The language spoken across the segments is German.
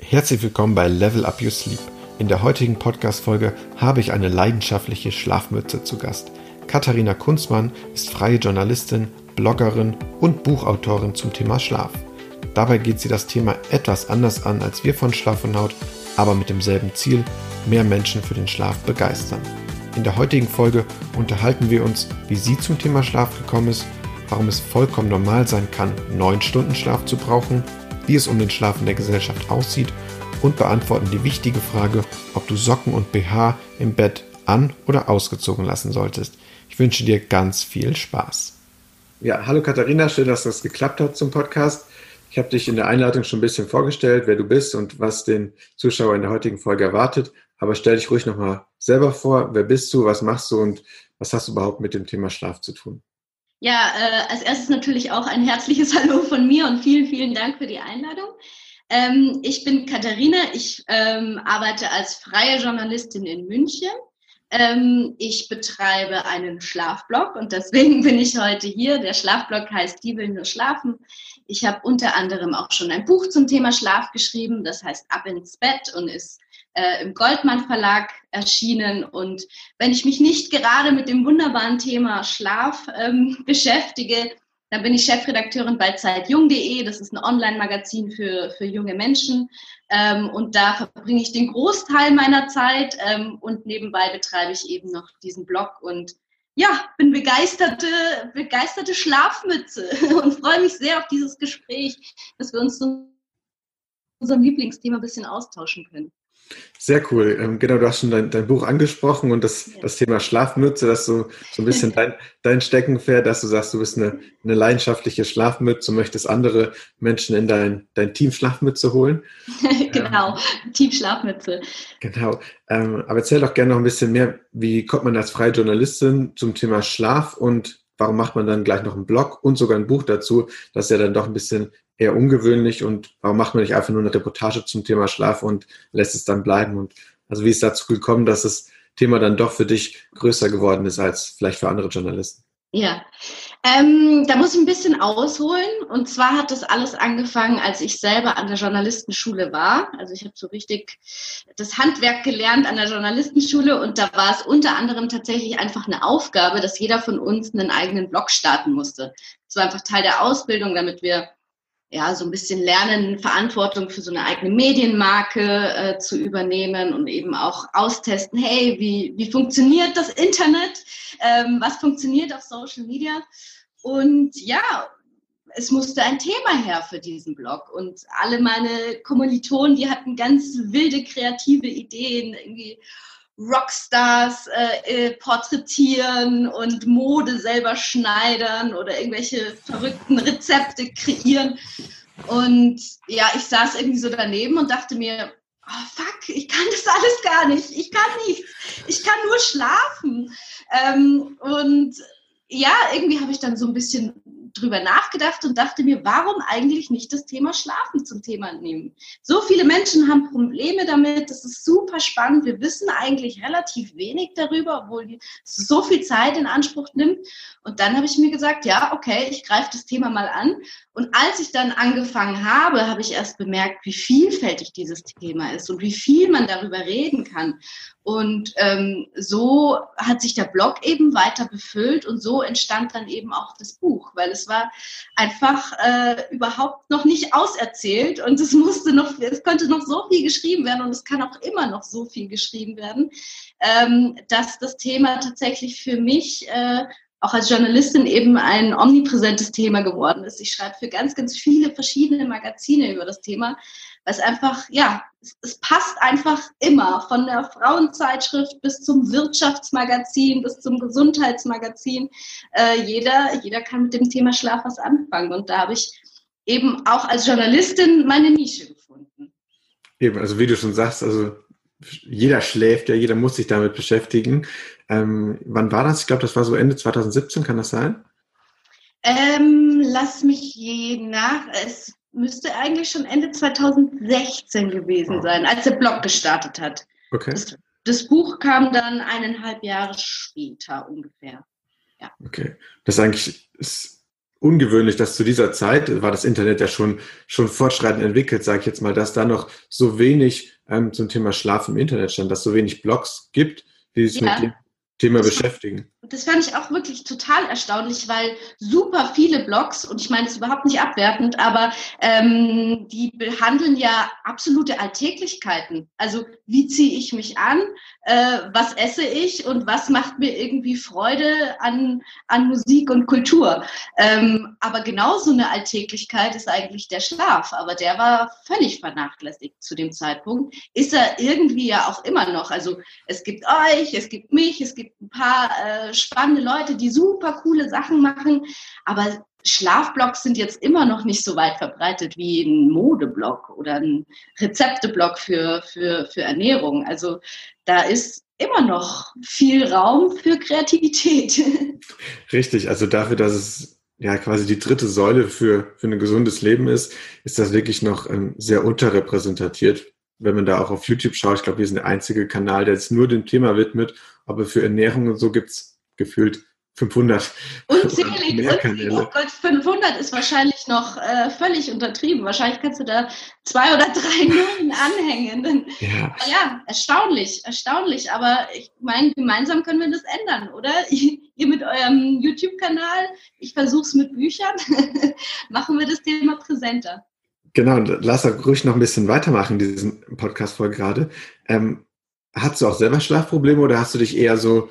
Herzlich willkommen bei Level Up Your Sleep. In der heutigen Podcast-Folge habe ich eine leidenschaftliche Schlafmütze zu Gast. Katharina Kunzmann ist freie Journalistin, Bloggerin und Buchautorin zum Thema Schlaf. Dabei geht sie das Thema etwas anders an als wir von Schlaf und Haut, aber mit demselben Ziel, mehr Menschen für den Schlaf begeistern. In der heutigen Folge unterhalten wir uns, wie sie zum Thema Schlaf gekommen ist, warum es vollkommen normal sein kann, neun Stunden Schlaf zu brauchen wie es um den Schlaf in der Gesellschaft aussieht und beantworten die wichtige Frage, ob du Socken und BH im Bett an- oder ausgezogen lassen solltest. Ich wünsche dir ganz viel Spaß. Ja, hallo Katharina, schön, dass das geklappt hat zum Podcast. Ich habe dich in der Einleitung schon ein bisschen vorgestellt, wer du bist und was den Zuschauer in der heutigen Folge erwartet. Aber stell dich ruhig nochmal selber vor. Wer bist du? Was machst du? Und was hast du überhaupt mit dem Thema Schlaf zu tun? Ja, äh, als erstes natürlich auch ein herzliches Hallo von mir und vielen, vielen Dank für die Einladung. Ähm, ich bin Katharina, ich ähm, arbeite als freie Journalistin in München. Ähm, ich betreibe einen Schlafblog und deswegen bin ich heute hier. Der Schlafblog heißt Die will nur schlafen. Ich habe unter anderem auch schon ein Buch zum Thema Schlaf geschrieben, das heißt Ab ins Bett und ist äh, im Goldmann Verlag erschienen. Und wenn ich mich nicht gerade mit dem wunderbaren Thema Schlaf ähm, beschäftige, dann bin ich Chefredakteurin bei zeitjung.de. Das ist ein Online-Magazin für, für junge Menschen. Ähm, und da verbringe ich den Großteil meiner Zeit. Ähm, und nebenbei betreibe ich eben noch diesen Blog und ja, bin begeisterte, begeisterte Schlafmütze und freue mich sehr auf dieses Gespräch, dass wir uns zu unserem Lieblingsthema ein bisschen austauschen können. Sehr cool. Ähm, genau, du hast schon dein, dein Buch angesprochen und das, das Thema Schlafmütze, das so, so ein bisschen dein, dein Steckenpferd, dass du sagst, du bist eine, eine leidenschaftliche Schlafmütze und möchtest andere Menschen in dein, dein Team Schlafmütze holen. genau, ähm, Team Schlafmütze. Genau. Ähm, aber erzähl doch gerne noch ein bisschen mehr, wie kommt man als freie Journalistin zum Thema Schlaf und warum macht man dann gleich noch einen Blog und sogar ein Buch dazu? Das ist ja dann doch ein bisschen eher ungewöhnlich und warum macht man nicht einfach nur eine Reportage zum Thema Schlaf und lässt es dann bleiben? Und also wie ist dazu gekommen, dass das Thema dann doch für dich größer geworden ist als vielleicht für andere Journalisten? Ja, ähm, da muss ich ein bisschen ausholen. Und zwar hat das alles angefangen, als ich selber an der Journalistenschule war. Also ich habe so richtig das Handwerk gelernt an der Journalistenschule und da war es unter anderem tatsächlich einfach eine Aufgabe, dass jeder von uns einen eigenen Blog starten musste. Das war einfach Teil der Ausbildung, damit wir ja, so ein bisschen lernen, Verantwortung für so eine eigene Medienmarke äh, zu übernehmen und eben auch austesten, hey, wie, wie funktioniert das Internet? Ähm, was funktioniert auf Social Media? Und ja, es musste ein Thema her für diesen Blog. Und alle meine Kommilitonen, die hatten ganz wilde kreative Ideen, irgendwie Rockstars äh, äh, porträtieren und Mode selber schneidern oder irgendwelche verrückten Rezepte kreieren. Und ja, ich saß irgendwie so daneben und dachte mir, oh fuck, ich kann das alles gar nicht. Ich kann nichts. Ich kann nur schlafen. Ähm, und ja, irgendwie habe ich dann so ein bisschen drüber nachgedacht und dachte mir, warum eigentlich nicht das Thema Schlafen zum Thema nehmen? So viele Menschen haben Probleme damit, das ist super spannend. Wir wissen eigentlich relativ wenig darüber, obwohl es so viel Zeit in Anspruch nimmt. Und dann habe ich mir gesagt, ja, okay, ich greife das Thema mal an. Und als ich dann angefangen habe, habe ich erst bemerkt, wie vielfältig dieses Thema ist und wie viel man darüber reden kann. Und ähm, so hat sich der Blog eben weiter befüllt und so entstand dann eben auch das Buch, weil es war einfach äh, überhaupt noch nicht auserzählt und es musste noch, es konnte noch so viel geschrieben werden und es kann auch immer noch so viel geschrieben werden, ähm, dass das Thema tatsächlich für mich äh, auch als Journalistin eben ein omnipräsentes Thema geworden ist. Ich schreibe für ganz, ganz viele verschiedene Magazine über das Thema, weil es einfach, ja, es, es, passt einfach immer, von der Frauenzeitschrift bis zum Wirtschaftsmagazin, bis zum Gesundheitsmagazin. Äh, jeder, jeder kann mit dem Thema Schlaf was anfangen. Und da habe ich eben auch als Journalistin meine Nische gefunden. Eben, also wie du schon sagst, also jeder schläft ja, jeder muss sich damit beschäftigen. Ähm, wann war das? Ich glaube, das war so Ende 2017, kann das sein? Ähm, lass mich je nach. Es müsste eigentlich schon Ende 2016 gewesen oh. sein, als der Blog gestartet hat. Okay. Das, das, Buch kam dann eineinhalb Jahre später ungefähr. Ja. Okay. Das ist eigentlich ist ungewöhnlich, dass zu dieser Zeit war das Internet ja schon, schon fortschreitend entwickelt, sage ich jetzt mal, dass da noch so wenig ähm, zum Thema Schlaf im Internet stand, dass es so wenig Blogs gibt, die sich ja. mit dem Thema beschäftigen das fand ich auch wirklich total erstaunlich, weil super viele Blogs, und ich meine es überhaupt nicht abwertend, aber ähm, die behandeln ja absolute Alltäglichkeiten. Also wie ziehe ich mich an, äh, was esse ich und was macht mir irgendwie Freude an, an Musik und Kultur. Ähm, aber genauso eine Alltäglichkeit ist eigentlich der Schlaf, aber der war völlig vernachlässigt zu dem Zeitpunkt. Ist er irgendwie ja auch immer noch. Also es gibt euch, es gibt mich, es gibt ein paar äh, spannende Leute, die super coole Sachen machen, aber Schlafblogs sind jetzt immer noch nicht so weit verbreitet wie ein Modeblog oder ein Rezepteblog für, für, für Ernährung. Also da ist immer noch viel Raum für Kreativität. Richtig, also dafür, dass es ja quasi die dritte Säule für, für ein gesundes Leben ist, ist das wirklich noch ähm, sehr unterrepräsentiert. Wenn man da auch auf YouTube schaut, ich glaube, wir sind der einzige Kanal, der jetzt nur dem Thema widmet, aber für Ernährung und so gibt es gefühlt 500. Unzählig, unzählig. Oh Gott, 500 ist wahrscheinlich noch äh, völlig untertrieben. Wahrscheinlich kannst du da zwei oder drei Nullen anhängen. Ja. ja, erstaunlich, erstaunlich. Aber ich meine, gemeinsam können wir das ändern, oder? Ihr mit eurem YouTube-Kanal, ich versuche es mit Büchern, machen wir das Thema präsenter. Genau, lass auch ruhig noch ein bisschen weitermachen, diesen Podcast-Folge gerade. Ähm, hast du auch selber Schlafprobleme oder hast du dich eher so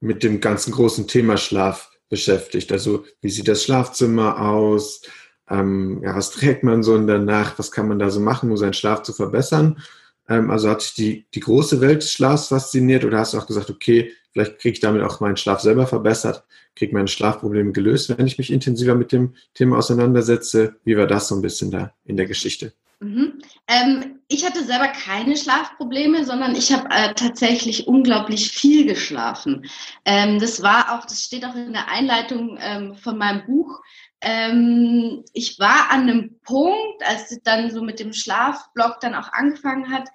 mit dem ganzen großen Thema Schlaf beschäftigt. Also wie sieht das Schlafzimmer aus? Ähm, ja, was trägt man so in der Nacht? Was kann man da so machen, um seinen Schlaf zu verbessern? Ähm, also hat dich die, die große Welt des Schlafs fasziniert oder hast du auch gesagt, okay, vielleicht kriege ich damit auch meinen Schlaf selber verbessert, kriege meine Schlafprobleme gelöst, wenn ich mich intensiver mit dem Thema auseinandersetze? Wie war das so ein bisschen da in der Geschichte? Mhm. Ähm, ich hatte selber keine Schlafprobleme, sondern ich habe äh, tatsächlich unglaublich viel geschlafen. Ähm, das war auch, das steht auch in der Einleitung ähm, von meinem Buch. Ähm, ich war an einem Punkt, als es dann so mit dem Schlafblock dann auch angefangen hat,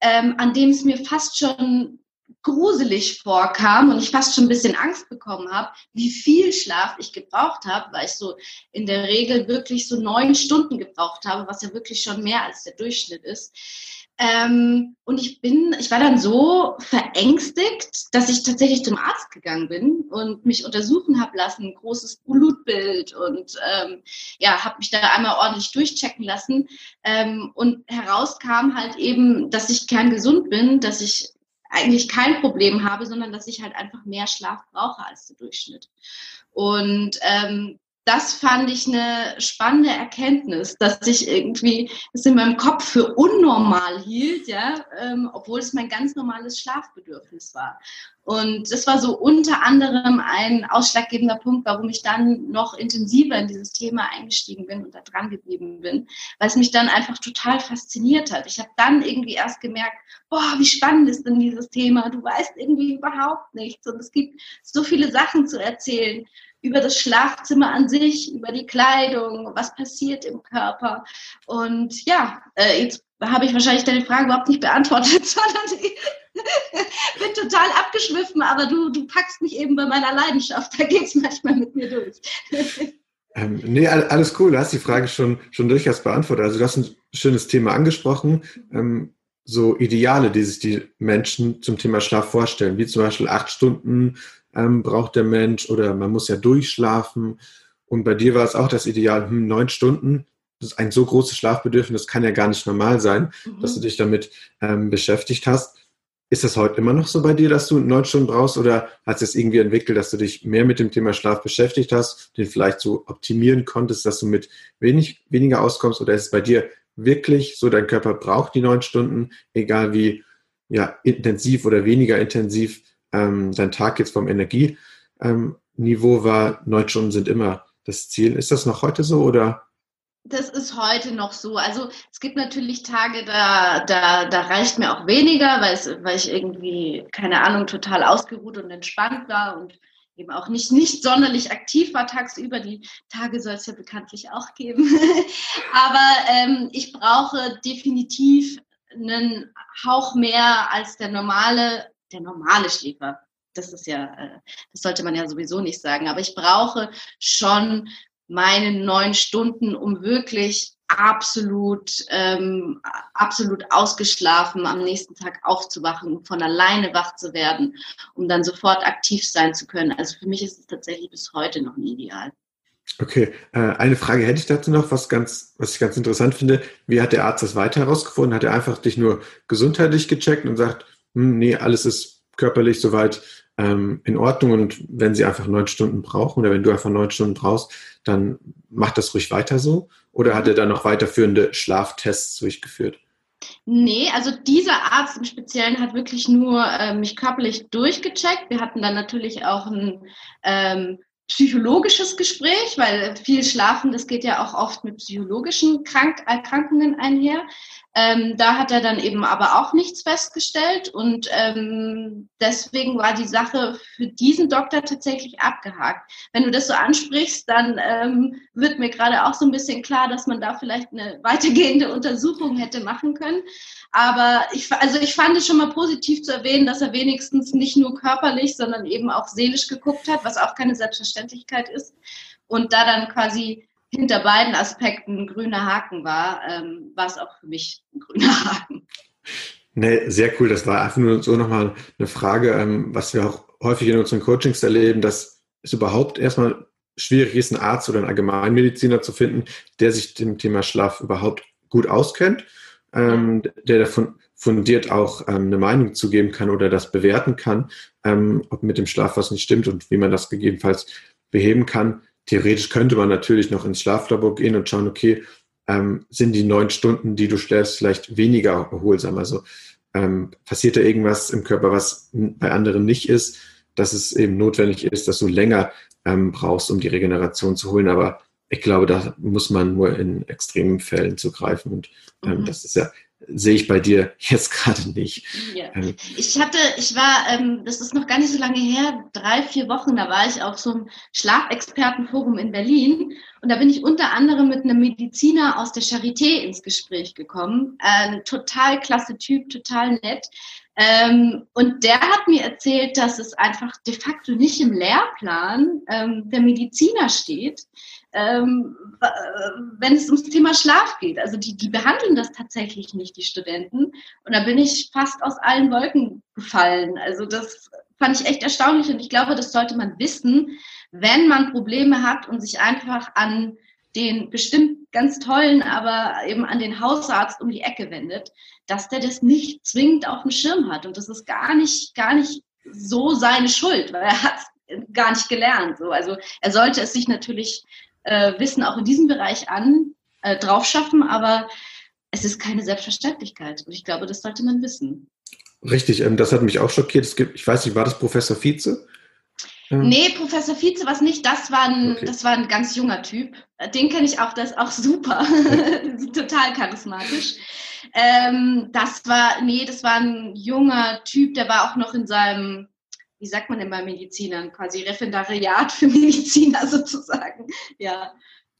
ähm, an dem es mir fast schon gruselig vorkam und ich fast schon ein bisschen Angst bekommen habe, wie viel Schlaf ich gebraucht habe, weil ich so in der Regel wirklich so neun Stunden gebraucht habe, was ja wirklich schon mehr als der Durchschnitt ist. Ähm, und ich bin, ich war dann so verängstigt, dass ich tatsächlich zum Arzt gegangen bin und mich untersuchen habe lassen, großes Blutbild und ähm, ja, habe mich da einmal ordentlich durchchecken lassen. Ähm, und herauskam halt eben, dass ich kerngesund bin, dass ich eigentlich kein Problem habe, sondern dass ich halt einfach mehr Schlaf brauche als der Durchschnitt. Und ähm, das fand ich eine spannende Erkenntnis, dass ich irgendwie es in meinem Kopf für unnormal hielt, ja, ähm, obwohl es mein ganz normales Schlafbedürfnis war. Und das war so unter anderem ein ausschlaggebender Punkt, warum ich dann noch intensiver in dieses Thema eingestiegen bin und da dran geblieben bin, weil es mich dann einfach total fasziniert hat. Ich habe dann irgendwie erst gemerkt, boah, wie spannend ist denn dieses Thema? Du weißt irgendwie überhaupt nichts und es gibt so viele Sachen zu erzählen über das Schlafzimmer an sich, über die Kleidung, was passiert im Körper. Und ja, äh, jetzt habe ich wahrscheinlich deine Frage überhaupt nicht beantwortet, sondern ich bin total abgeschwiffen, aber du, du packst mich eben bei meiner Leidenschaft. Da geht es manchmal mit mir durch. ähm, nee, alles cool. Du hast die Frage schon, schon durchaus beantwortet. Also du hast ein schönes Thema angesprochen. Ähm, so Ideale, die sich die Menschen zum Thema Schlaf vorstellen, wie zum Beispiel acht Stunden ähm, braucht der Mensch oder man muss ja durchschlafen. Und bei dir war es auch das Ideal, hm, neun Stunden. Das ist ein so großes Schlafbedürfnis, das kann ja gar nicht normal sein, mhm. dass du dich damit ähm, beschäftigt hast. Ist das heute immer noch so bei dir, dass du neun Stunden brauchst oder hat es irgendwie entwickelt, dass du dich mehr mit dem Thema Schlaf beschäftigt hast, den vielleicht so optimieren konntest, dass du mit wenig, weniger auskommst oder ist es bei dir wirklich so, dein Körper braucht die neun Stunden, egal wie ja, intensiv oder weniger intensiv ähm, dein Tag jetzt vom Energieniveau war, neun Stunden sind immer das Ziel. Ist das noch heute so oder? Das ist heute noch so. Also es gibt natürlich Tage, da, da, da reicht mir auch weniger, weil, es, weil ich irgendwie, keine Ahnung, total ausgeruht und entspannt war und eben auch nicht, nicht sonderlich aktiv war tagsüber. Die Tage soll es ja bekanntlich auch geben. Aber ähm, ich brauche definitiv einen Hauch mehr als der normale der normale Schläfer. Das ist ja, äh, das sollte man ja sowieso nicht sagen. Aber ich brauche schon meine neun Stunden, um wirklich absolut, ähm, absolut ausgeschlafen am nächsten Tag aufzuwachen, von alleine wach zu werden, um dann sofort aktiv sein zu können. Also für mich ist es tatsächlich bis heute noch nie ideal. Okay, äh, eine Frage hätte ich dazu noch, was ganz, was ich ganz interessant finde. Wie hat der Arzt das weiter herausgefunden? Hat er einfach dich nur gesundheitlich gecheckt und sagt, nee, alles ist körperlich soweit ähm, in Ordnung und wenn sie einfach neun Stunden brauchen oder wenn du einfach neun Stunden brauchst, dann mach das ruhig weiter so? Oder hat er dann noch weiterführende Schlaftests durchgeführt? Nee, also dieser Arzt im Speziellen hat wirklich nur äh, mich körperlich durchgecheckt. Wir hatten dann natürlich auch ein ähm, psychologisches Gespräch, weil viel Schlafen, das geht ja auch oft mit psychologischen Krank Erkrankungen einher. Ähm, da hat er dann eben aber auch nichts festgestellt und ähm, deswegen war die Sache für diesen Doktor tatsächlich abgehakt. Wenn du das so ansprichst, dann ähm, wird mir gerade auch so ein bisschen klar, dass man da vielleicht eine weitergehende Untersuchung hätte machen können. Aber ich, also ich fand es schon mal positiv zu erwähnen, dass er wenigstens nicht nur körperlich, sondern eben auch seelisch geguckt hat, was auch keine Selbstverständlichkeit ist. Und da dann quasi hinter beiden Aspekten ein grüner Haken war, ähm, war es auch für mich ein grüner Haken. Nee, sehr cool. Das war einfach nur so nochmal eine Frage, ähm, was wir auch häufig in unseren Coachings erleben, dass es überhaupt erstmal schwierig ist, einen Arzt oder einen Allgemeinmediziner zu finden, der sich dem Thema Schlaf überhaupt gut auskennt ähm, der davon fundiert auch ähm, eine Meinung zugeben kann oder das bewerten kann, ähm, ob mit dem Schlaf was nicht stimmt und wie man das gegebenenfalls beheben kann. Theoretisch könnte man natürlich noch ins Schlaflabor gehen und schauen, okay, ähm, sind die neun Stunden, die du schläfst, vielleicht weniger erholsam? Also ähm, passiert da irgendwas im Körper, was bei anderen nicht ist, dass es eben notwendig ist, dass du länger ähm, brauchst, um die Regeneration zu holen. Aber ich glaube, da muss man nur in extremen Fällen zugreifen. Und ähm, mhm. das ist ja, sehe ich bei dir jetzt gerade nicht. Ja. Ähm, ich hatte, ich war, ähm, das ist noch gar nicht so lange her, drei, vier Wochen, da war ich auf so einem Schlafexpertenforum in Berlin. Und da bin ich unter anderem mit einem Mediziner aus der Charité ins Gespräch gekommen. Ein total klasse Typ, total nett. Ähm, und der hat mir erzählt, dass es einfach de facto nicht im Lehrplan ähm, der Mediziner steht, ähm, wenn es ums Thema Schlaf geht. Also die, die behandeln das tatsächlich nicht, die Studenten. Und da bin ich fast aus allen Wolken gefallen. Also das fand ich echt erstaunlich und ich glaube, das sollte man wissen, wenn man Probleme hat und sich einfach an den bestimmt ganz tollen, aber eben an den Hausarzt um die Ecke wendet, dass der das nicht zwingend auf dem Schirm hat. Und das ist gar nicht, gar nicht so seine Schuld, weil er hat gar nicht gelernt. So. Also er sollte es sich natürlich äh, Wissen auch in diesem Bereich an, äh, drauf schaffen, aber es ist keine Selbstverständlichkeit. Und ich glaube, das sollte man wissen. Richtig, ähm, das hat mich auch schockiert. Es gibt, ich weiß nicht, war das Professor Vize? Ähm. Nee, Professor Vize war es nicht. Das war, ein, okay. das war ein ganz junger Typ. Den kenne ich auch, der ist auch super. Total charismatisch. Ähm, das war, nee, das war ein junger Typ, der war auch noch in seinem wie sagt man denn bei Medizinern, quasi Referendariat für Mediziner sozusagen. Ja,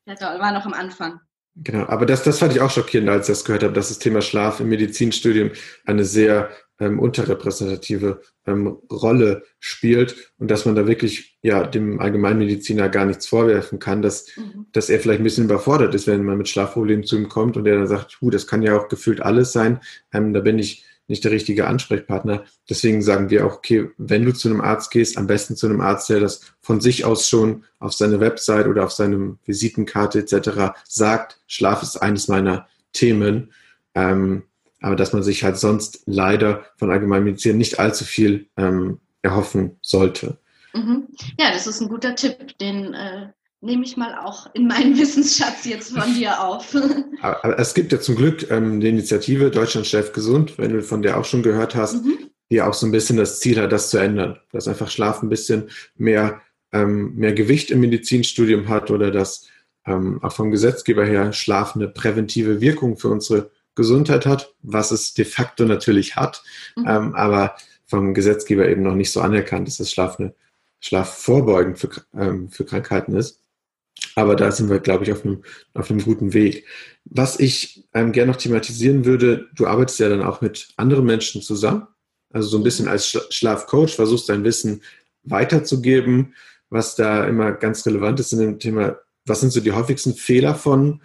das war noch am Anfang. Genau, aber das, das fand ich auch schockierend, als ich das gehört habe, dass das Thema Schlaf im Medizinstudium eine sehr ähm, unterrepräsentative ähm, Rolle spielt und dass man da wirklich ja dem Allgemeinmediziner gar nichts vorwerfen kann, dass, mhm. dass er vielleicht ein bisschen überfordert ist, wenn man mit Schlafproblemen zu ihm kommt und er dann sagt, hu, das kann ja auch gefühlt alles sein, ähm, da bin ich nicht der richtige Ansprechpartner. Deswegen sagen wir auch, okay, wenn du zu einem Arzt gehst, am besten zu einem Arzt, der das von sich aus schon auf seine Website oder auf seine Visitenkarte etc. sagt, Schlaf ist eines meiner Themen. Ähm, aber dass man sich halt sonst leider von Allgemeinmedizin nicht allzu viel ähm, erhoffen sollte. Mhm. Ja, das ist ein guter Tipp, den äh, nehme ich mal auch in meinen Wissensschatz jetzt von dir auf. Aber es gibt ja zum Glück ähm, die Initiative Deutschland schläft gesund, wenn du von der auch schon gehört hast, mhm. die auch so ein bisschen das Ziel hat, das zu ändern. Dass einfach Schlaf ein bisschen mehr, ähm, mehr Gewicht im Medizinstudium hat oder dass ähm, auch vom Gesetzgeber her Schlaf eine präventive Wirkung für unsere Gesundheit hat, was es de facto natürlich hat, mhm. ähm, aber vom Gesetzgeber eben noch nicht so anerkannt ist, dass Schlaf eine Schlaf vorbeugend für, ähm, für Krankheiten ist. Aber da sind wir, glaube ich, auf einem, auf einem guten Weg. Was ich ähm, gerne noch thematisieren würde, du arbeitest ja dann auch mit anderen Menschen zusammen. Also so ein bisschen als Schlafcoach, versuchst dein Wissen weiterzugeben. Was da immer ganz relevant ist in dem Thema was sind so die häufigsten Fehler von,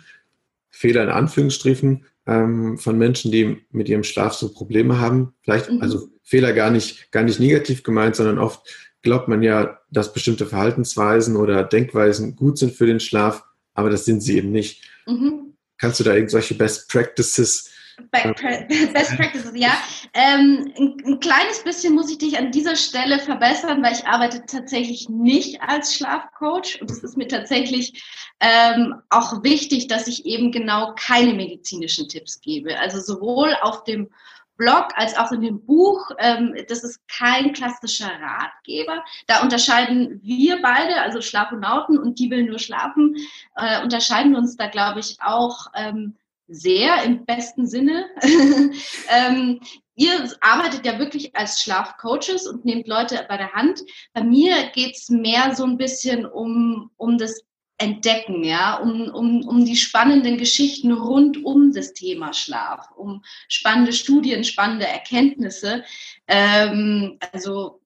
Fehler in Anführungsstrichen, ähm, von Menschen, die mit ihrem Schlaf so Probleme haben? Vielleicht, mhm. also Fehler gar nicht, gar nicht negativ gemeint, sondern oft glaubt man ja, dass bestimmte Verhaltensweisen oder Denkweisen gut sind für den Schlaf, aber das sind sie eben nicht. Mhm. Kannst du da irgendwelche Best Practices Best Practices, ja. Ähm, ein, ein, kleines bisschen muss ich dich an dieser Stelle verbessern, weil ich arbeite tatsächlich nicht als Schlafcoach und es ist mir tatsächlich ähm, auch wichtig, dass ich eben genau keine medizinischen Tipps gebe. Also sowohl auf dem Blog als auch in dem Buch. Ähm, das ist kein klassischer Ratgeber. Da unterscheiden wir beide, also Schlafonauten und die will nur schlafen, äh, unterscheiden uns da, glaube ich, auch ähm, sehr im besten Sinne. ähm, ihr arbeitet ja wirklich als Schlafcoaches und nehmt Leute bei der Hand. Bei mir geht's mehr so ein bisschen um, um das Entdecken, ja, um, um, um die spannenden Geschichten rund um das Thema Schlaf, um spannende Studien, spannende Erkenntnisse. Ähm, also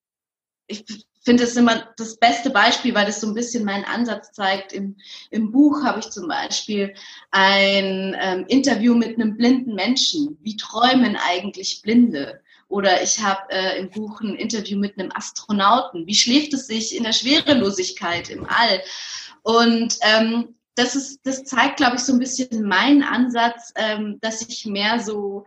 ich finde es immer das beste Beispiel, weil das so ein bisschen meinen Ansatz zeigt. Im, im Buch habe ich zum Beispiel ein ähm, Interview mit einem blinden Menschen. Wie träumen eigentlich Blinde? Oder ich habe äh, im Buch ein Interview mit einem Astronauten. Wie schläft es sich in der Schwerelosigkeit im All? Und ähm, das, ist, das zeigt, glaube ich, so ein bisschen meinen Ansatz, ähm, dass ich mehr so,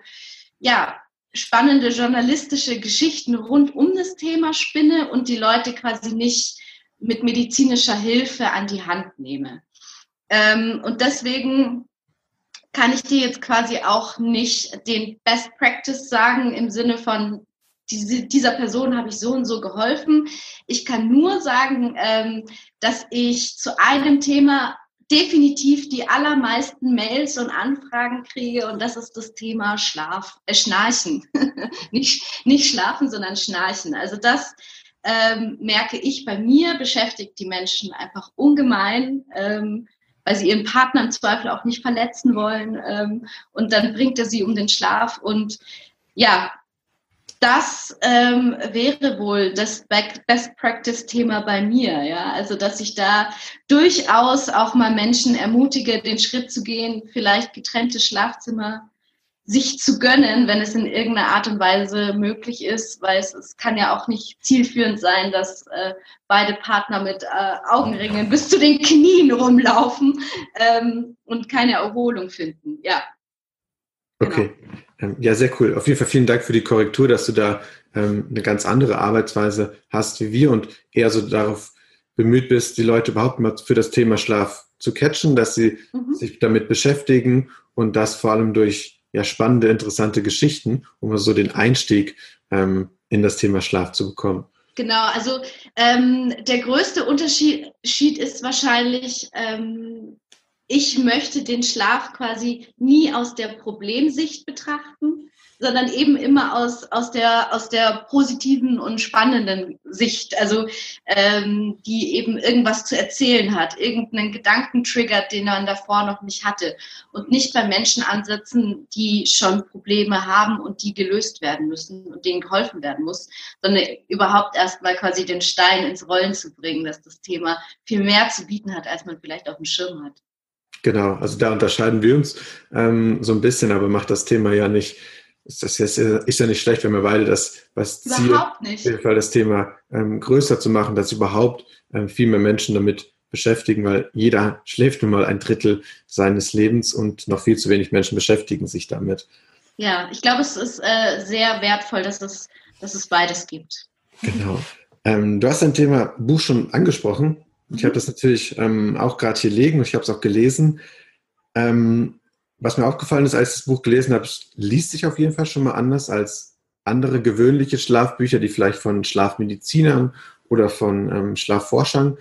ja, spannende journalistische Geschichten rund um das Thema spinne und die Leute quasi nicht mit medizinischer Hilfe an die Hand nehme. Ähm, und deswegen kann ich dir jetzt quasi auch nicht den Best Practice sagen im Sinne von, diese, dieser Person habe ich so und so geholfen. Ich kann nur sagen, ähm, dass ich zu einem Thema definitiv die allermeisten Mails und Anfragen kriege und das ist das Thema Schlaf, äh, Schnarchen. nicht, nicht schlafen, sondern Schnarchen. Also das ähm, merke ich bei mir, beschäftigt die Menschen einfach ungemein, ähm, weil sie ihren Partner im Zweifel auch nicht verletzen wollen. Ähm, und dann bringt er sie um den Schlaf. Und ja, das ähm, wäre wohl das Best Practice-Thema bei mir, ja. Also, dass ich da durchaus auch mal Menschen ermutige, den Schritt zu gehen, vielleicht getrennte Schlafzimmer sich zu gönnen, wenn es in irgendeiner Art und Weise möglich ist, weil es, es kann ja auch nicht zielführend sein, dass äh, beide Partner mit äh, Augenringen bis zu den Knien rumlaufen ähm, und keine Erholung finden. Ja. Okay. Genau. Ähm, ja, sehr cool. Auf jeden Fall vielen Dank für die Korrektur, dass du da ähm, eine ganz andere Arbeitsweise hast wie wir und eher so darauf bemüht bist, die Leute überhaupt mal für das Thema Schlaf zu catchen, dass sie mhm. sich damit beschäftigen und das vor allem durch ja, spannende, interessante Geschichten, um so den Einstieg ähm, in das Thema Schlaf zu bekommen. Genau, also ähm, der größte Unterschied ist wahrscheinlich, ähm, ich möchte den Schlaf quasi nie aus der Problemsicht betrachten, sondern eben immer aus, aus, der, aus der positiven und spannenden Sicht, also ähm, die eben irgendwas zu erzählen hat, irgendeinen Gedankentrigger, den man davor noch nicht hatte und nicht bei Menschen ansetzen, die schon Probleme haben und die gelöst werden müssen und denen geholfen werden muss, sondern überhaupt erstmal quasi den Stein ins Rollen zu bringen, dass das Thema viel mehr zu bieten hat, als man vielleicht auf dem Schirm hat. Genau, also da unterscheiden wir uns ähm, so ein bisschen, aber macht das Thema ja nicht, ist das jetzt, ist ja nicht schlecht, wenn wir beide das, was Ziel, überhaupt nicht. auf jeden Fall das Thema ähm, größer zu machen, dass überhaupt ähm, viel mehr Menschen damit beschäftigen, weil jeder schläft nun mal ein Drittel seines Lebens und noch viel zu wenig Menschen beschäftigen sich damit. Ja, ich glaube, es ist äh, sehr wertvoll, dass es, dass es beides gibt. Genau. Ähm, du hast ein Thema Buch schon angesprochen. Ich habe das natürlich ähm, auch gerade hier liegen und ich habe es auch gelesen. Ähm, was mir aufgefallen ist, als ich das Buch gelesen habe, liest sich auf jeden Fall schon mal anders als andere gewöhnliche Schlafbücher, die vielleicht von Schlafmedizinern oder von ähm, Schlafforschern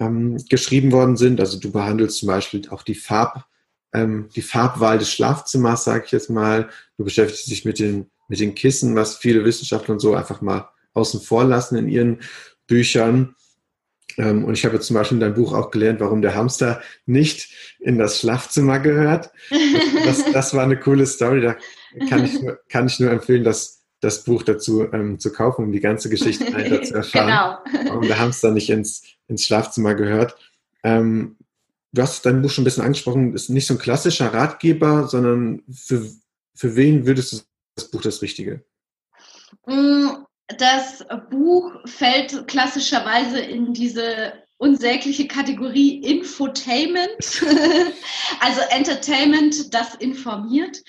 ähm, geschrieben worden sind. Also du behandelst zum Beispiel auch die Farb, ähm, die Farbwahl des Schlafzimmers, sage ich jetzt mal. Du beschäftigst dich mit den, mit den Kissen, was viele Wissenschaftler und so einfach mal außen vor lassen in ihren Büchern. Ähm, und ich habe zum Beispiel in deinem Buch auch gelernt, warum der Hamster nicht in das Schlafzimmer gehört. Das, das war eine coole Story. Da kann ich nur, kann ich nur empfehlen, das, das Buch dazu ähm, zu kaufen, um die ganze Geschichte dahinter zu erfahren, genau. warum der Hamster nicht ins, ins Schlafzimmer gehört. Ähm, du hast dein Buch schon ein bisschen angesprochen, ist nicht so ein klassischer Ratgeber, sondern für, für wen würdest du das Buch das Richtige? Mm, das Buch fällt klassischerweise in diese unsägliche Kategorie Infotainment, also Entertainment, das informiert.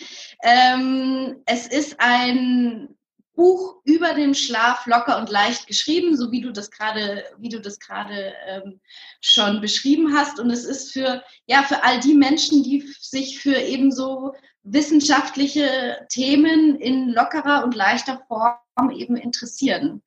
Ähm, es ist ein Buch über den Schlaf locker und leicht geschrieben, so wie du das gerade, wie du das gerade ähm, schon beschrieben hast. Und es ist für ja für all die Menschen, die sich für ebenso wissenschaftliche Themen in lockerer und leichter Form eben interessieren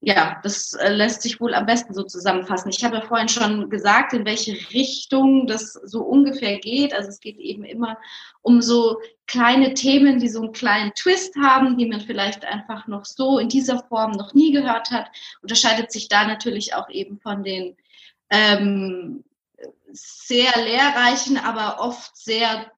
ja, das äh, lässt sich wohl am besten so zusammenfassen. Ich habe ja vorhin schon gesagt, in welche Richtung das so ungefähr geht. Also es geht eben immer um so kleine Themen, die so einen kleinen Twist haben, die man vielleicht einfach noch so in dieser Form noch nie gehört hat. Unterscheidet sich da natürlich auch eben von den ähm, sehr lehrreichen, aber oft sehr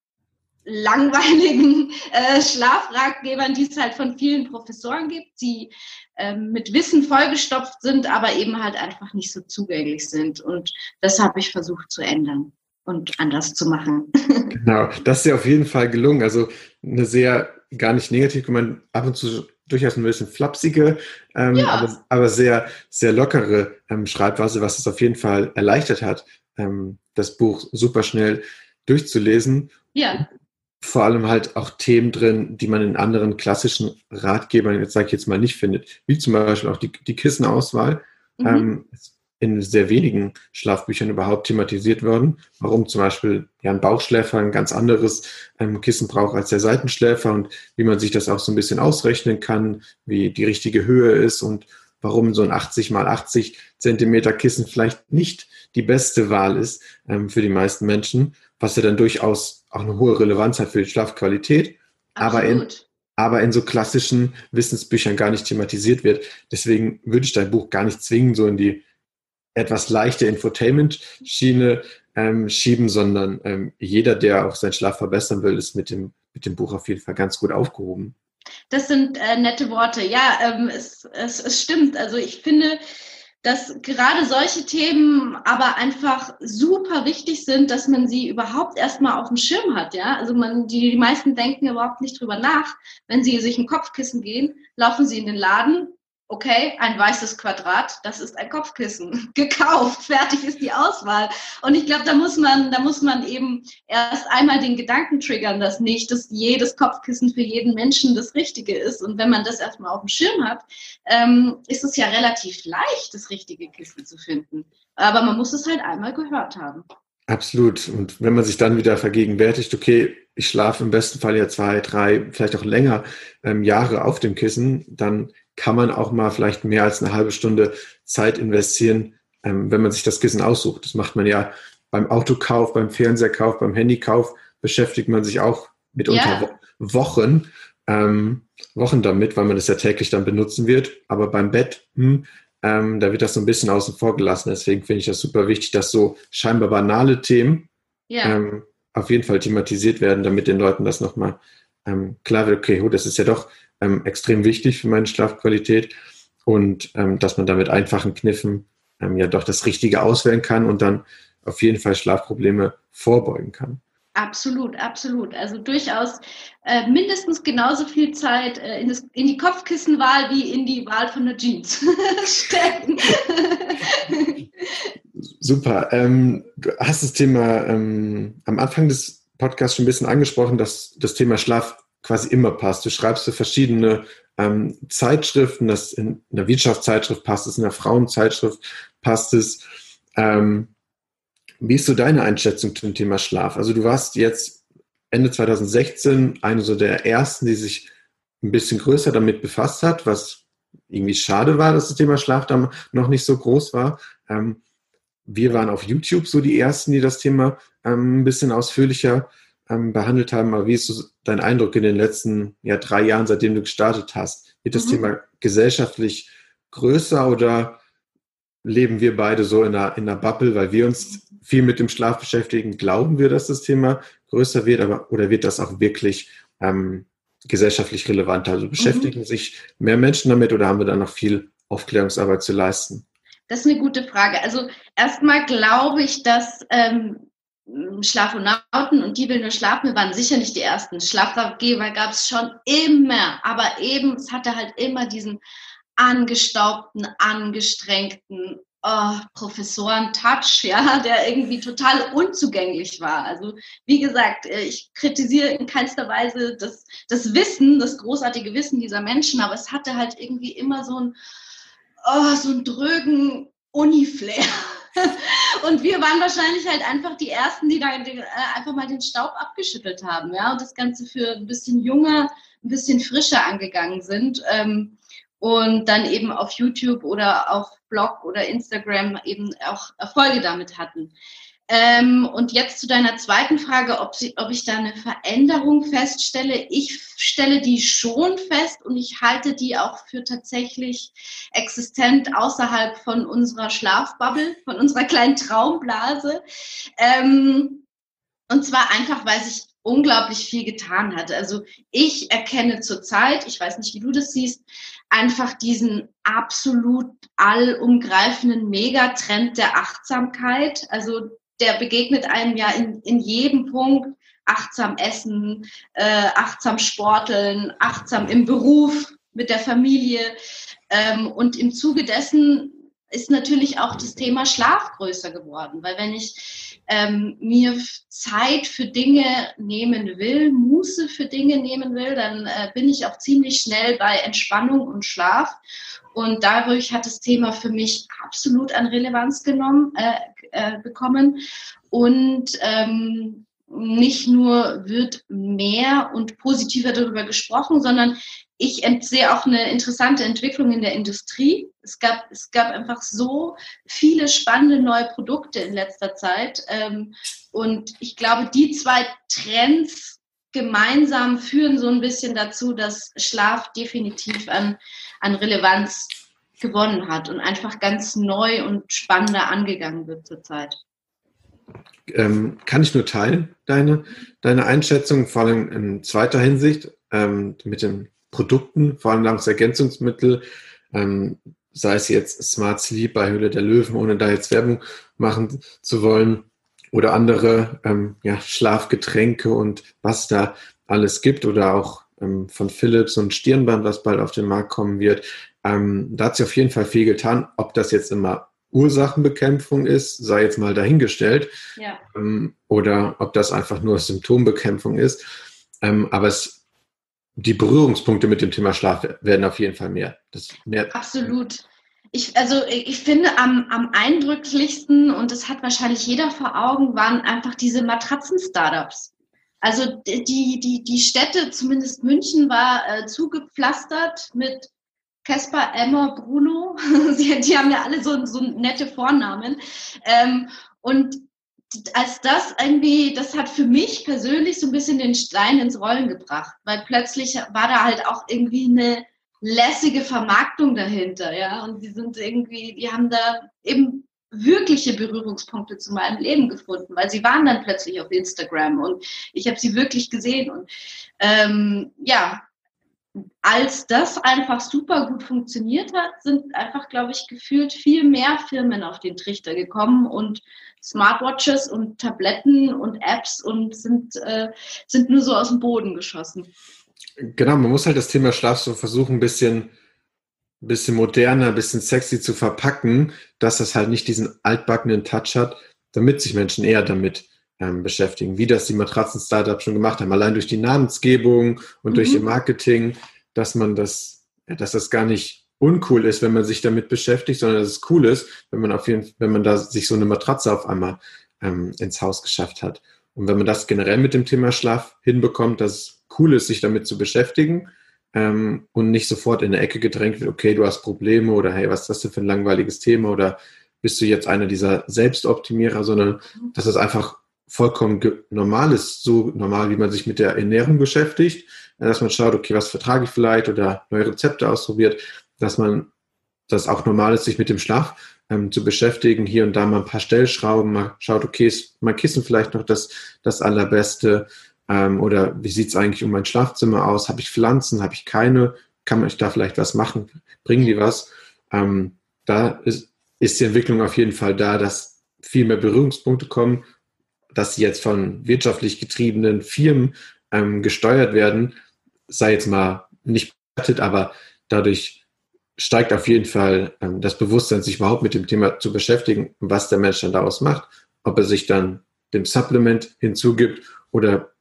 langweiligen äh, Schlafratgebern, die es halt von vielen Professoren gibt, die ähm, mit Wissen vollgestopft sind, aber eben halt einfach nicht so zugänglich sind. Und das habe ich versucht zu ändern und anders zu machen. Genau, das ist ja auf jeden Fall gelungen. Also eine sehr, gar nicht negativ, man ab und zu durchaus ein bisschen flapsige, ähm, ja. aber, aber, sehr, sehr lockere ähm, Schreibweise, was es auf jeden Fall erleichtert hat, ähm, das Buch super schnell durchzulesen. Ja vor allem halt auch Themen drin, die man in anderen klassischen Ratgebern, jetzt sage ich jetzt mal, nicht findet, wie zum Beispiel auch die, die Kissenauswahl. Mhm. Ähm, in sehr wenigen Schlafbüchern überhaupt thematisiert worden, warum zum Beispiel ja, ein Bauchschläfer ein ganz anderes ähm, Kissen braucht als der Seitenschläfer und wie man sich das auch so ein bisschen ausrechnen kann, wie die richtige Höhe ist und warum so ein 80 mal 80 Zentimeter Kissen vielleicht nicht die beste Wahl ist ähm, für die meisten Menschen, was ja dann durchaus auch eine hohe Relevanz hat für die Schlafqualität, aber in, aber in so klassischen Wissensbüchern gar nicht thematisiert wird. Deswegen würde ich dein Buch gar nicht zwingen, so in die etwas leichte Infotainment-Schiene ähm, schieben, sondern ähm, jeder, der auch seinen Schlaf verbessern will, ist mit dem, mit dem Buch auf jeden Fall ganz gut aufgehoben. Das sind äh, nette Worte. Ja, ähm, es, es, es stimmt. Also ich finde, dass gerade solche Themen aber einfach super wichtig sind, dass man sie überhaupt erstmal auf dem Schirm hat, ja. Also man, die, die meisten denken überhaupt nicht drüber nach. Wenn sie sich ein Kopfkissen gehen, laufen sie in den Laden, okay, ein weißes Quadrat, das ist ein Kopfkissen. Gekauft, fertig ist die Auswahl. Und ich glaube, da muss man, da muss man eben erst einmal den Gedanken triggern, dass nicht, dass jedes Kopfkissen für jeden Menschen das Richtige ist. Und wenn man das erstmal auf dem Schirm hat, ähm, ist es ja relativ leicht, das richtige Kissen zu finden. Aber man muss es halt einmal gehört haben. Absolut. Und wenn man sich dann wieder vergegenwärtigt, okay, ich schlafe im besten Fall ja zwei, drei, vielleicht auch länger ähm, Jahre auf dem Kissen, dann kann man auch mal vielleicht mehr als eine halbe Stunde Zeit investieren, ähm, wenn man sich das Kissen aussucht. Das macht man ja beim Autokauf, beim Fernseherkauf, beim Handykauf, beschäftigt man sich auch mitunter yeah. Wochen, ähm, Wochen damit, weil man das ja täglich dann benutzen wird. Aber beim Bett, hm, ähm, da wird das so ein bisschen außen vor gelassen. Deswegen finde ich das super wichtig, dass so scheinbar banale Themen yeah. ähm, auf jeden Fall thematisiert werden, damit den Leuten das nochmal ähm, klar wird, okay, oh, das ist ja doch ähm, extrem wichtig für meine Schlafqualität und ähm, dass man da mit einfachen Kniffen ähm, ja doch das Richtige auswählen kann und dann auf jeden Fall Schlafprobleme vorbeugen kann. Absolut, absolut. Also durchaus äh, mindestens genauso viel Zeit äh, in, das, in, die Kopfkissenwahl wie in die Wahl von der Jeans stecken. Super. Ähm, du hast das Thema ähm, am Anfang des Podcasts schon ein bisschen angesprochen, dass das Thema Schlaf quasi immer passt. Du schreibst für verschiedene ähm, Zeitschriften, das in einer Wirtschaftszeitschrift passt es, in einer Frauenzeitschrift passt es. Ähm, wie ist so deine Einschätzung zum Thema Schlaf? Also du warst jetzt Ende 2016 eine so der ersten, die sich ein bisschen größer damit befasst hat, was irgendwie schade war, dass das Thema Schlaf dann noch nicht so groß war. Ähm, wir waren auf YouTube so die ersten, die das Thema ähm, ein bisschen ausführlicher ähm, behandelt haben. Aber wie ist so dein Eindruck in den letzten ja, drei Jahren, seitdem du gestartet hast? Wird das mhm. Thema gesellschaftlich größer oder leben wir beide so in einer, in einer Bubble, weil wir uns viel mit dem Schlaf beschäftigen? Glauben wir, dass das Thema größer wird, aber oder wird das auch wirklich ähm, gesellschaftlich relevant? Also beschäftigen mhm. sich mehr Menschen damit oder haben wir da noch viel Aufklärungsarbeit zu leisten? Das ist eine gute Frage. Also erstmal glaube ich, dass ähm, hm, Schlafonauten und die will nur schlafen, wir waren sicher nicht die ersten. Schlafgeber gab es schon immer, aber eben, es hatte halt immer diesen angestaubten, angestrengten oh, Professoren-Touch, ja, der irgendwie total unzugänglich war. Also wie gesagt, äh, ich kritisiere in keinster Weise das, das Wissen, das großartige Wissen dieser Menschen, aber es hatte halt irgendwie immer so ein, oh, so einen drögen Uni-Flair. Und wir waren wahrscheinlich halt einfach die Ersten, die da äh, einfach mal den Staub abgeschüttelt haben, ja, und das Ganze für ein bisschen junger, ein bisschen frischer angegangen sind. Ähm, und dann eben auf YouTube oder auf Blog oder Instagram eben auch Erfolge damit hatten. Ähm, und jetzt zu deiner zweiten Frage, ob, sie, ob ich da eine Veränderung feststelle. Ich stelle die schon fest und ich halte die auch für tatsächlich existent außerhalb von unserer Schlafbubble, von unserer kleinen Traumblase. Ähm, und zwar einfach, weil sich unglaublich viel getan hat. Also ich erkenne zurzeit, ich weiß nicht, wie du das siehst, einfach diesen absolut allumgreifenden Megatrend der Achtsamkeit. Also der begegnet einem ja in, in jedem Punkt. Achtsam essen, äh, achtsam sporteln, achtsam im Beruf, mit der Familie. Ähm, und im Zuge dessen ist natürlich auch das Thema Schlaf größer geworden, weil wenn ich ähm, mir Zeit für Dinge nehmen will, Muße für Dinge nehmen will, dann äh, bin ich auch ziemlich schnell bei Entspannung und Schlaf. Und dadurch hat das Thema für mich absolut an Relevanz genommen, äh, äh, bekommen. Und ähm, nicht nur wird mehr und positiver darüber gesprochen, sondern ich sehe auch eine interessante Entwicklung in der Industrie. Es gab, es gab einfach so viele spannende neue Produkte in letzter Zeit. Ähm, und ich glaube, die zwei Trends gemeinsam führen so ein bisschen dazu, dass Schlaf definitiv an, an Relevanz gewonnen hat und einfach ganz neu und spannender angegangen wird zurzeit. Ähm, kann ich nur teilen, deine, deine Einschätzung, vor allem in zweiter Hinsicht ähm, mit dem Produkten, vor allem Nahrungsergänzungsmittel, ähm, sei es jetzt Smart Sleep bei Höhle der Löwen, ohne da jetzt Werbung machen zu wollen, oder andere ähm, ja, Schlafgetränke und was da alles gibt, oder auch ähm, von Philips und Stirnband, was bald auf den Markt kommen wird. Ähm, da hat sich auf jeden Fall viel getan. Ob das jetzt immer Ursachenbekämpfung ist, sei jetzt mal dahingestellt, ja. ähm, oder ob das einfach nur Symptombekämpfung ist. Ähm, aber es die Berührungspunkte mit dem Thema Schlaf werden auf jeden Fall mehr. mehr Absolut. Ich, also ich finde am, am eindrücklichsten, und das hat wahrscheinlich jeder vor Augen, waren einfach diese Matratzen-Startups. Also die, die, die Städte, zumindest München, war äh, zugepflastert mit Caspar, Emma, Bruno. die, die haben ja alle so, so nette Vornamen. Ähm, und als das irgendwie, das hat für mich persönlich so ein bisschen den Stein ins Rollen gebracht, weil plötzlich war da halt auch irgendwie eine lässige Vermarktung dahinter, ja, und die sind irgendwie, die haben da eben wirkliche Berührungspunkte zu meinem Leben gefunden, weil sie waren dann plötzlich auf Instagram und ich habe sie wirklich gesehen und ähm, ja, als das einfach super gut funktioniert hat, sind einfach, glaube ich, gefühlt viel mehr Firmen auf den Trichter gekommen und Smartwatches und Tabletten und Apps und sind, äh, sind nur so aus dem Boden geschossen. Genau, man muss halt das Thema Schlaf so versuchen, ein bisschen, bisschen moderner, ein bisschen sexy zu verpacken, dass das halt nicht diesen altbackenen Touch hat, damit sich Menschen eher damit ähm, beschäftigen, wie das die Matratzen-Startups schon gemacht haben, allein durch die Namensgebung und mhm. durch ihr Marketing, dass man das, dass das gar nicht uncool ist, wenn man sich damit beschäftigt, sondern dass es cool ist, wenn man auf jeden, wenn man da sich so eine Matratze auf einmal ähm, ins Haus geschafft hat. Und wenn man das generell mit dem Thema Schlaf hinbekommt, dass es cool ist, sich damit zu beschäftigen ähm, und nicht sofort in eine Ecke gedrängt wird, okay, du hast Probleme oder hey, was ist das denn für ein langweiliges Thema oder bist du jetzt einer dieser Selbstoptimierer, sondern dass es einfach vollkommen normal ist, so normal, wie man sich mit der Ernährung beschäftigt, dass man schaut, okay, was vertrage ich vielleicht oder neue Rezepte ausprobiert, dass man das auch normal ist, sich mit dem Schlaf ähm, zu beschäftigen, hier und da mal ein paar Stellschrauben, mal schaut, okay, ist mein Kissen vielleicht noch das, das Allerbeste ähm, oder wie sieht es eigentlich um mein Schlafzimmer aus? Habe ich Pflanzen, habe ich keine? Kann ich da vielleicht was machen? Bringen die was? Ähm, da ist, ist die Entwicklung auf jeden Fall da, dass viel mehr Berührungspunkte kommen dass sie jetzt von wirtschaftlich getriebenen Firmen ähm, gesteuert werden, sei jetzt mal nicht bewertet, aber dadurch steigt auf jeden Fall ähm, das Bewusstsein, sich überhaupt mit dem Thema zu beschäftigen, was der Mensch dann daraus macht, ob er sich dann dem Supplement hinzugibt oder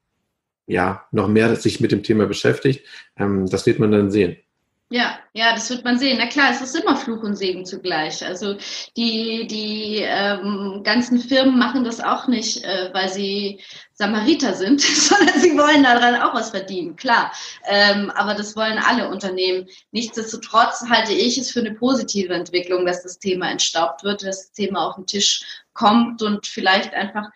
ja, noch mehr sich mit dem Thema beschäftigt. Ähm, das wird man dann sehen. Ja, ja, das wird man sehen. Na klar, es ist immer Fluch und Segen zugleich. Also die, die ähm, ganzen Firmen machen das auch nicht, äh, weil sie Samariter sind, sondern sie wollen daran auch was verdienen, klar. Ähm, aber das wollen alle Unternehmen. Nichtsdestotrotz halte ich es für eine positive Entwicklung, dass das Thema entstaubt wird, dass das Thema auf den Tisch kommt und vielleicht einfach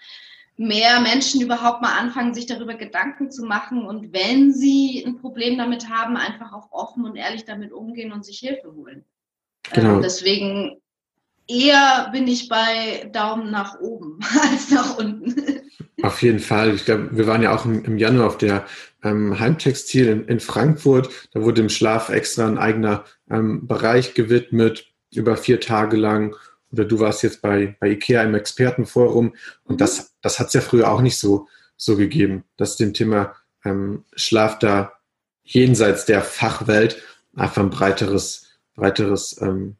mehr Menschen überhaupt mal anfangen, sich darüber Gedanken zu machen und wenn sie ein Problem damit haben, einfach auch offen und ehrlich damit umgehen und sich Hilfe holen. Genau. Ähm, deswegen eher bin ich bei Daumen nach oben als nach unten. Auf jeden Fall. Ich glaube, wir waren ja auch im, im Januar auf der ähm, Heimtextil in, in, Frankfurt. Da wurde im Schlaf extra ein eigener ähm, Bereich gewidmet, über vier Tage lang oder du warst jetzt bei, bei IKEA im Expertenforum und das, das hat es ja früher auch nicht so, so gegeben, dass dem Thema ähm, Schlaf da jenseits der Fachwelt einfach ein breiteres, breiteres, ähm,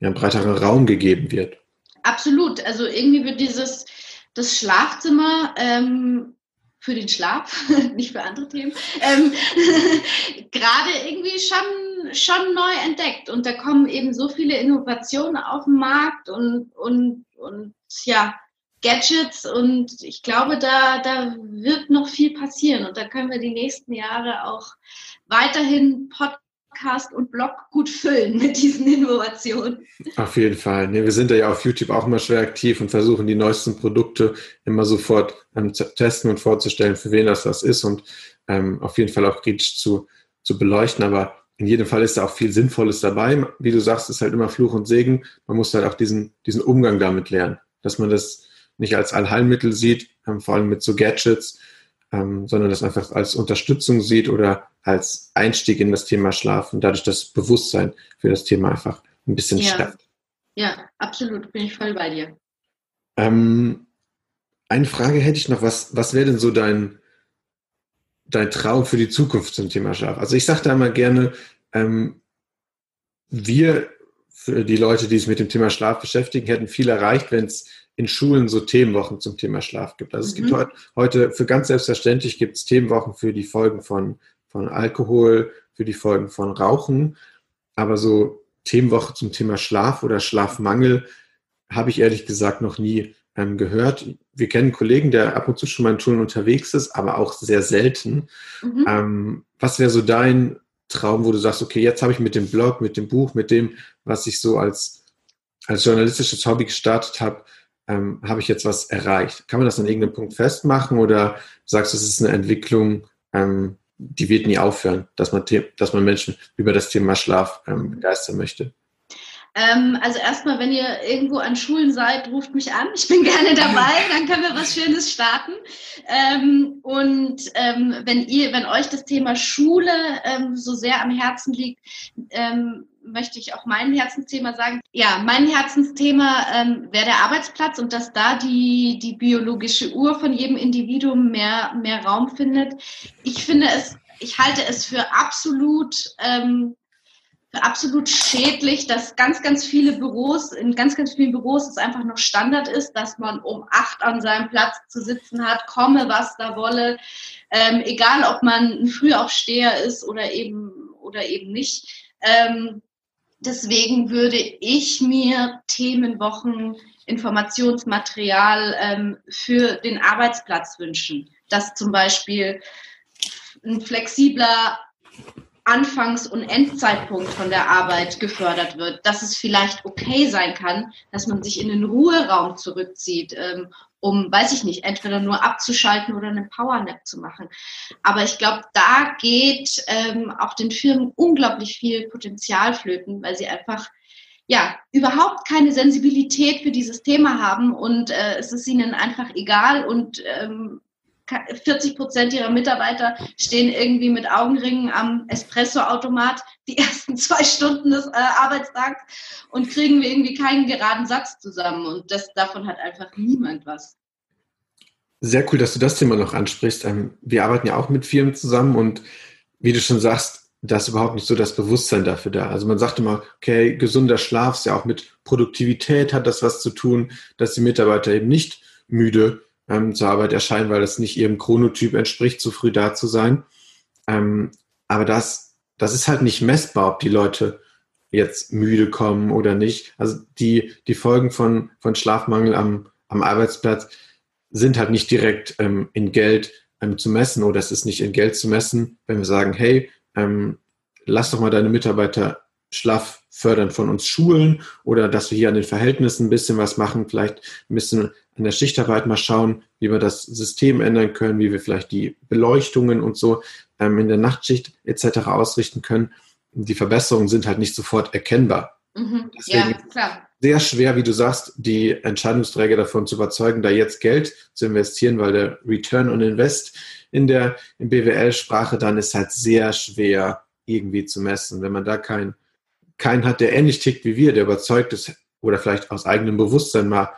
ja, ein breiterer Raum gegeben wird. Absolut. Also irgendwie wird dieses das Schlafzimmer ähm, für den Schlaf, nicht für andere Themen, ähm, gerade irgendwie schon, schon neu entdeckt. Und da kommen eben so viele Innovationen auf den Markt und, und, und ja, Gadgets und ich glaube, da, da wird noch viel passieren und da können wir die nächsten Jahre auch weiterhin Pod Podcast und Blog gut füllen mit diesen Innovationen. Auf jeden Fall. Wir sind ja auf YouTube auch immer schwer aktiv und versuchen die neuesten Produkte immer sofort ähm, zu testen und vorzustellen, für wen das das ist und ähm, auf jeden Fall auch kritisch zu, zu beleuchten. Aber in jedem Fall ist da auch viel Sinnvolles dabei. Wie du sagst, ist halt immer Fluch und Segen. Man muss halt auch diesen, diesen Umgang damit lernen, dass man das nicht als Allheilmittel sieht, ähm, vor allem mit so Gadgets, ähm, sondern das einfach als Unterstützung sieht oder als Einstieg in das Thema Schlaf und dadurch das Bewusstsein für das Thema einfach ein bisschen ja. stärkt. Ja, absolut, bin ich voll bei dir. Ähm, eine Frage hätte ich noch, was, was wäre denn so dein, dein Traum für die Zukunft zum Thema Schlaf? Also ich sage da immer gerne, ähm, wir, für die Leute, die sich mit dem Thema Schlaf beschäftigen, hätten viel erreicht, wenn es in Schulen so Themenwochen zum Thema Schlaf gibt. Also es gibt mhm. heute, heute für ganz selbstverständlich gibt es Themenwochen für die Folgen von, von Alkohol, für die Folgen von Rauchen. Aber so Themenwoche zum Thema Schlaf oder Schlafmangel habe ich ehrlich gesagt noch nie ähm, gehört. Wir kennen einen Kollegen, der ab und zu schon mal in Schulen unterwegs ist, aber auch sehr selten. Mhm. Ähm, was wäre so dein Traum, wo du sagst, okay, jetzt habe ich mit dem Blog, mit dem Buch, mit dem, was ich so als, als journalistisches Hobby gestartet habe, ähm, habe ich jetzt was erreicht? Kann man das an irgendeinem Punkt festmachen oder sagst du, es ist eine Entwicklung, ähm, die wird nie aufhören, dass man, dass man Menschen über das Thema Schlaf ähm, begeistern möchte? Ähm, also erstmal, wenn ihr irgendwo an Schulen seid, ruft mich an. Ich bin gerne dabei. Dann können wir was Schönes starten. Ähm, und ähm, wenn ihr, wenn euch das Thema Schule ähm, so sehr am Herzen liegt, ähm, möchte ich auch mein Herzensthema sagen. Ja, mein Herzensthema ähm, wäre der Arbeitsplatz und dass da die, die biologische Uhr von jedem Individuum mehr, mehr Raum findet. Ich finde es, ich halte es für absolut, ähm, absolut schädlich, dass ganz, ganz viele Büros, in ganz, ganz vielen Büros es einfach noch Standard ist, dass man um acht an seinem Platz zu sitzen hat, komme, was da wolle. Ähm, egal, ob man ein Frühaufsteher ist oder eben, oder eben nicht. Ähm, Deswegen würde ich mir Themenwochen, Informationsmaterial ähm, für den Arbeitsplatz wünschen, dass zum Beispiel ein flexibler Anfangs- und Endzeitpunkt von der Arbeit gefördert wird, dass es vielleicht okay sein kann, dass man sich in den Ruheraum zurückzieht ähm, um, weiß ich nicht, entweder nur abzuschalten oder einen Powernap zu machen. Aber ich glaube, da geht ähm, auch den Firmen unglaublich viel Potenzial flöten, weil sie einfach ja überhaupt keine Sensibilität für dieses Thema haben und äh, es ist ihnen einfach egal und ähm, 40 Prozent ihrer Mitarbeiter stehen irgendwie mit Augenringen am Espresso-Automat die ersten zwei Stunden des äh, Arbeitstags und kriegen wir irgendwie keinen geraden Satz zusammen. Und das, davon hat einfach niemand was. Sehr cool, dass du das Thema noch ansprichst. Ähm, wir arbeiten ja auch mit Firmen zusammen und wie du schon sagst, da ist überhaupt nicht so das Bewusstsein dafür da. Also man sagt immer, okay, gesunder Schlaf ist ja auch mit Produktivität hat das was zu tun, dass die Mitarbeiter eben nicht müde ähm, zur Arbeit erscheinen, weil das nicht ihrem Chronotyp entspricht, zu früh da zu sein. Ähm, aber das, das ist halt nicht messbar, ob die Leute jetzt müde kommen oder nicht. Also die, die Folgen von, von Schlafmangel am, am Arbeitsplatz sind halt nicht direkt ähm, in Geld ähm, zu messen oder es ist nicht in Geld zu messen, wenn wir sagen, hey, ähm, lass doch mal deine Mitarbeiter schlaff fördern von uns schulen oder dass wir hier an den Verhältnissen ein bisschen was machen, vielleicht ein bisschen an der Schichtarbeit mal schauen, wie wir das System ändern können, wie wir vielleicht die Beleuchtungen und so ähm, in der Nachtschicht etc. ausrichten können. Die Verbesserungen sind halt nicht sofort erkennbar. Mhm. Deswegen ja, klar sehr schwer, wie du sagst, die Entscheidungsträger davon zu überzeugen, da jetzt Geld zu investieren, weil der Return on Invest in der BWL-Sprache dann ist halt sehr schwer irgendwie zu messen. Wenn man da keinen kein hat, der ähnlich tickt wie wir, der überzeugt ist oder vielleicht aus eigenem Bewusstsein mal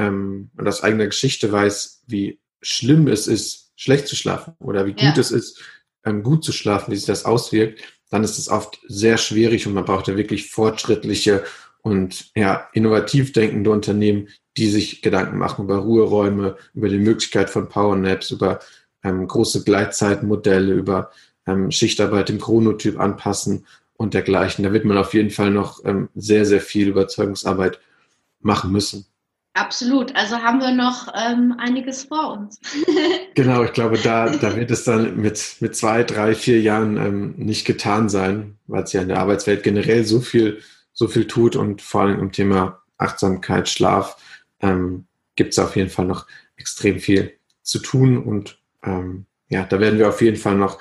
ähm, und aus eigener Geschichte weiß, wie schlimm es ist, schlecht zu schlafen oder wie gut ja. es ist, ähm, gut zu schlafen, wie sich das auswirkt, dann ist es oft sehr schwierig und man braucht ja wirklich fortschrittliche und ja, innovativ denkende Unternehmen, die sich Gedanken machen über Ruheräume, über die Möglichkeit von Powernaps, über ähm, große Gleitzeitenmodelle, über ähm, Schichtarbeit im Chronotyp anpassen und dergleichen. Da wird man auf jeden Fall noch ähm, sehr, sehr viel Überzeugungsarbeit machen müssen. Absolut. Also haben wir noch ähm, einiges vor uns. genau, ich glaube, da, da wird es dann mit, mit zwei, drei, vier Jahren ähm, nicht getan sein, weil es ja in der Arbeitswelt generell so viel so viel tut und vor allem im Thema Achtsamkeit, Schlaf ähm, gibt es auf jeden Fall noch extrem viel zu tun und ähm, ja, da werden wir auf jeden Fall noch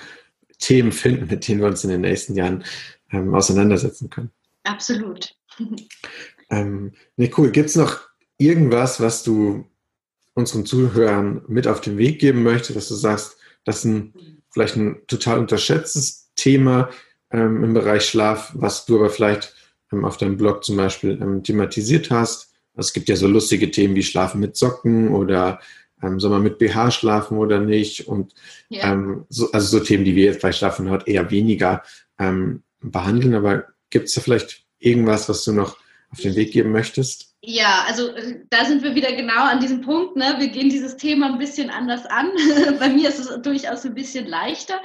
Themen finden, mit denen wir uns in den nächsten Jahren ähm, auseinandersetzen können. Absolut. ähm, ne, cool. Gibt es noch irgendwas, was du unseren Zuhörern mit auf den Weg geben möchtest, dass du sagst, das ist ein, vielleicht ein total unterschätztes Thema ähm, im Bereich Schlaf, was du aber vielleicht ähm, auf deinem Blog zum Beispiel ähm, thematisiert hast. Es gibt ja so lustige Themen wie Schlafen mit Socken oder ähm, soll man mit BH schlafen oder nicht? Und ja. ähm, so, also so Themen, die wir jetzt bei Schlafen heute eher weniger ähm, behandeln. Aber gibt es da vielleicht irgendwas, was du noch auf den Weg geben möchtest? Ja, also äh, da sind wir wieder genau an diesem Punkt. Ne? Wir gehen dieses Thema ein bisschen anders an. Bei mir ist es durchaus ein bisschen leichter.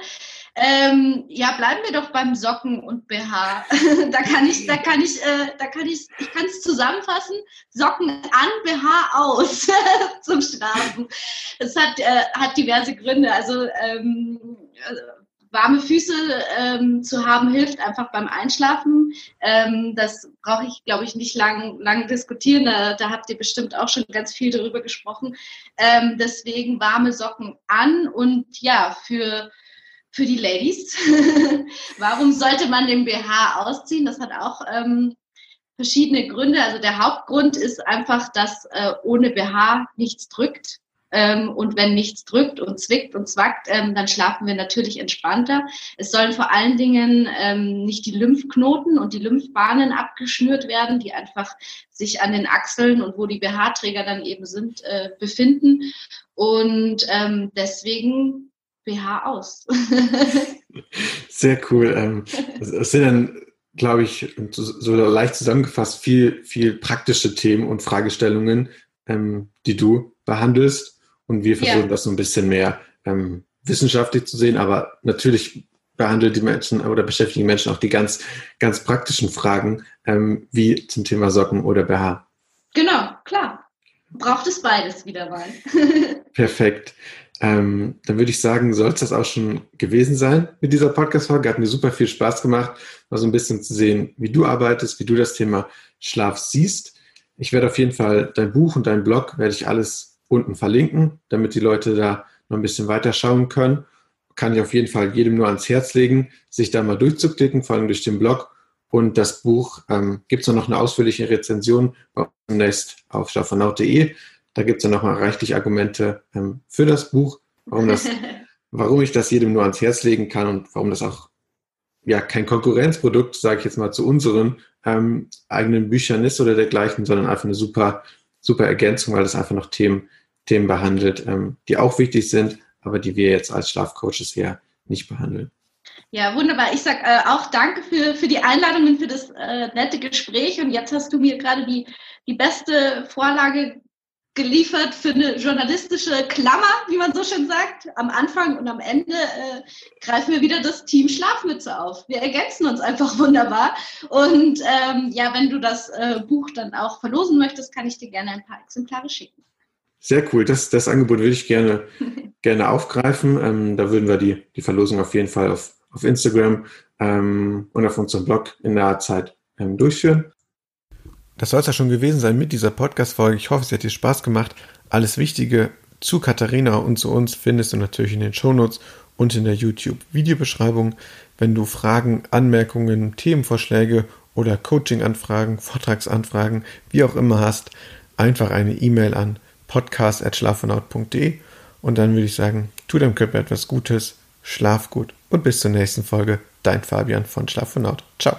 Ähm, ja, bleiben wir doch beim Socken und BH. da kann ich, da kann ich, äh, da kann ich, ich kann es zusammenfassen. Socken an, BH aus zum Schlafen. Das hat, äh, hat diverse Gründe. Also ähm, warme Füße ähm, zu haben hilft einfach beim Einschlafen. Ähm, das brauche ich, glaube ich, nicht lang, lang diskutieren. Da, da, habt ihr bestimmt auch schon ganz viel darüber gesprochen. Ähm, deswegen warme Socken an und ja, für für die Ladies. Warum sollte man den BH ausziehen? Das hat auch ähm, verschiedene Gründe. Also der Hauptgrund ist einfach, dass äh, ohne BH nichts drückt. Ähm, und wenn nichts drückt und zwickt und zwackt, ähm, dann schlafen wir natürlich entspannter. Es sollen vor allen Dingen ähm, nicht die Lymphknoten und die Lymphbahnen abgeschnürt werden, die einfach sich an den Achseln und wo die BH-Träger dann eben sind, äh, befinden. Und ähm, deswegen BH aus. Sehr cool. Ähm, es sind dann, glaube ich, so leicht zusammengefasst viel, viel praktische Themen und Fragestellungen, ähm, die du behandelst. Und wir versuchen ja. das so ein bisschen mehr ähm, wissenschaftlich zu sehen, aber natürlich behandelt die Menschen oder beschäftigen die Menschen auch die ganz, ganz praktischen Fragen, wie zum Thema Socken oder BH. Genau, klar. Braucht es beides wieder mal. Perfekt. Ähm, dann würde ich sagen, soll es das auch schon gewesen sein mit dieser Podcast-Folge. Hat mir super viel Spaß gemacht, mal so ein bisschen zu sehen, wie du arbeitest, wie du das Thema Schlaf siehst. Ich werde auf jeden Fall dein Buch und dein Blog, werde ich alles unten verlinken, damit die Leute da noch ein bisschen weiter schauen können. Kann ich auf jeden Fall jedem nur ans Herz legen, sich da mal durchzuklicken, vor allem durch den Blog. Und das Buch ähm, gibt es noch eine ausführliche Rezension bei demnächst auf schlafvernaut.de. Da gibt es ja nochmal reichlich Argumente ähm, für das Buch, warum, das, warum ich das jedem nur ans Herz legen kann und warum das auch ja kein Konkurrenzprodukt, sage ich jetzt mal, zu unseren ähm, eigenen Büchern ist oder dergleichen, sondern einfach eine super, super Ergänzung, weil das einfach noch Themen Themen behandelt, ähm, die auch wichtig sind, aber die wir jetzt als Schlafcoaches hier nicht behandeln. Ja, wunderbar. Ich sage äh, auch danke für, für die Einladung und für das äh, nette Gespräch. Und jetzt hast du mir gerade die, die beste Vorlage geliefert für eine journalistische Klammer, wie man so schön sagt. Am Anfang und am Ende äh, greifen wir wieder das Team Schlafmütze auf. Wir ergänzen uns einfach wunderbar. Und ähm, ja, wenn du das äh, Buch dann auch verlosen möchtest, kann ich dir gerne ein paar Exemplare schicken. Sehr cool. Das, das Angebot würde ich gerne, gerne aufgreifen. Ähm, da würden wir die, die Verlosung auf jeden Fall auf, auf Instagram ähm, und auf unserem Blog in naher Zeit ähm, durchführen. Das soll es ja schon gewesen sein mit dieser Podcast-Folge. Ich hoffe, es hat dir Spaß gemacht. Alles Wichtige zu Katharina und zu uns findest du natürlich in den Shownotes und in der YouTube-Videobeschreibung. Wenn du Fragen, Anmerkungen, Themenvorschläge oder Coaching-Anfragen, Vortragsanfragen, wie auch immer hast, einfach eine E-Mail an podcast.schlafenaut.de und dann würde ich sagen, tu deinem Körper etwas Gutes, schlaf gut und bis zur nächsten Folge. Dein Fabian von Schlafenaut. Ciao.